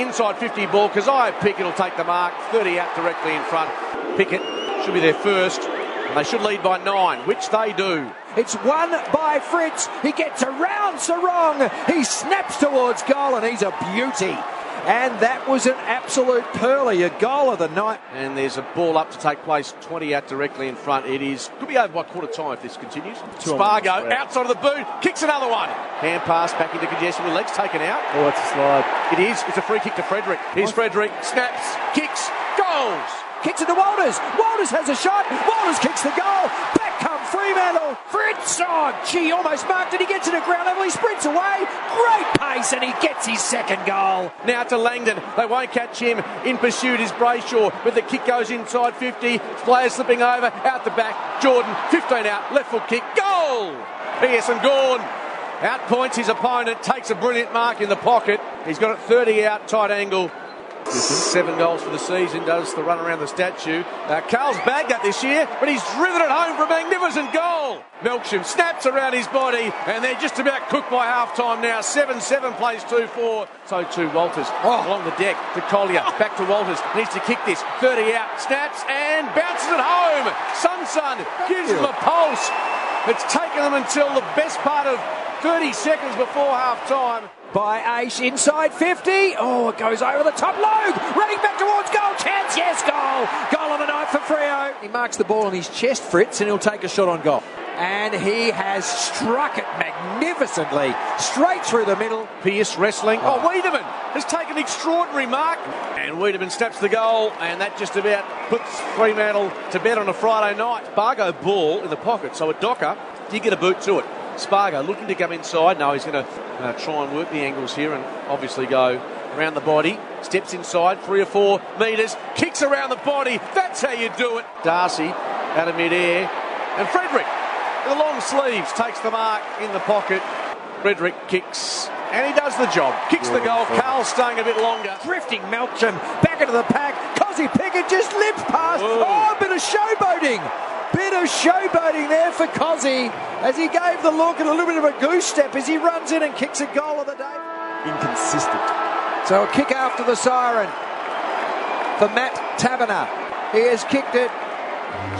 inside 50 ball. Kysaiah Pickett will take the mark. 30 out directly in front. Pickett should be there first. And they should lead by nine, which they do. It's won by Fritsch. He gets around Serong. He snaps towards goal, and he's a beauty. And that was an absolute pearly, a goal of the night. And there's a ball up to take place, 20 out directly in front. It is, could be over by quarter time if this continues. Spargo outside of the boot, kicks another one. Hand pass back into congestion with legs taken out. Oh, it's a slide. It is. It's a free kick to Frederick. Here's Frederick, snaps, kicks, goals. Kicks it to Walters. Walters has a shot. Walters kicks the goal. Back come Fremantle. Fritsch. Oh, gee, almost marked it. He gets it at ground level. He sprints away. Great pace, and he gets his second goal. Now to Langdon. They won't catch him. In pursuit is Brayshaw, but the kick goes inside 50. Players slipping over. Out the back. Jordan, 15 out. Left foot kick. Goal. Pearson Gawn. Outpoints his opponent, takes a brilliant mark in the pocket. He's got it 30 out, tight angle. Seven goals for the season, does the run around the statue. Uh, Carl's bagged that this year, but he's driven it home for a magnificent goal. Melksham snaps around his body, and they're just about cooked by half time now. 7 7 plays 2 4. So to Walters oh. along the deck to Collier. Back to Walters. Needs to kick this. 30 out. Snaps and bounces it home. Sun Sun gives him a pulse. It's taken them until the best part of 30 seconds before half time. By Ace inside 50. Oh, it goes over the top. Logue running back towards goal. Chance, yes, goal. Goal of the night for Freo. He marks the ball on his chest, Fritsch, and he'll take a shot on goal. And he has struck it magnificently straight through the middle. Pearce wrestling. Oh, Weideman has taken an extraordinary mark. And Weideman snaps the goal, and that just about puts Fremantle to bed on a Friday night. Spargo ball in the pocket, so a Docker did get a boot to it. Spargo looking to come inside. No, he's going to uh, try and work the angles here and obviously go around the body. Steps inside, three or four metres, kicks around the body. That's how you do it. Darcy out of mid-air. And Frederick, the long sleeves, takes the mark in the pocket. Frederick kicks and he does the job. Kicks the goal. Carl staying a bit longer. Drifting Melksham back into the pack. Kozzy Pickett just limps past. Oh, a bit of showboating. Bit of showboating there for Kozzy as he gave the look and a little bit of a goose step as he runs in and kicks a goal of the day. Inconsistent. So a kick after the siren for Matt Taberner. He has kicked it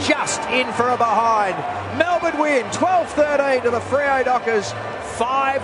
just in for a behind. Melbourne win 12 13 to the Freo Dockers 5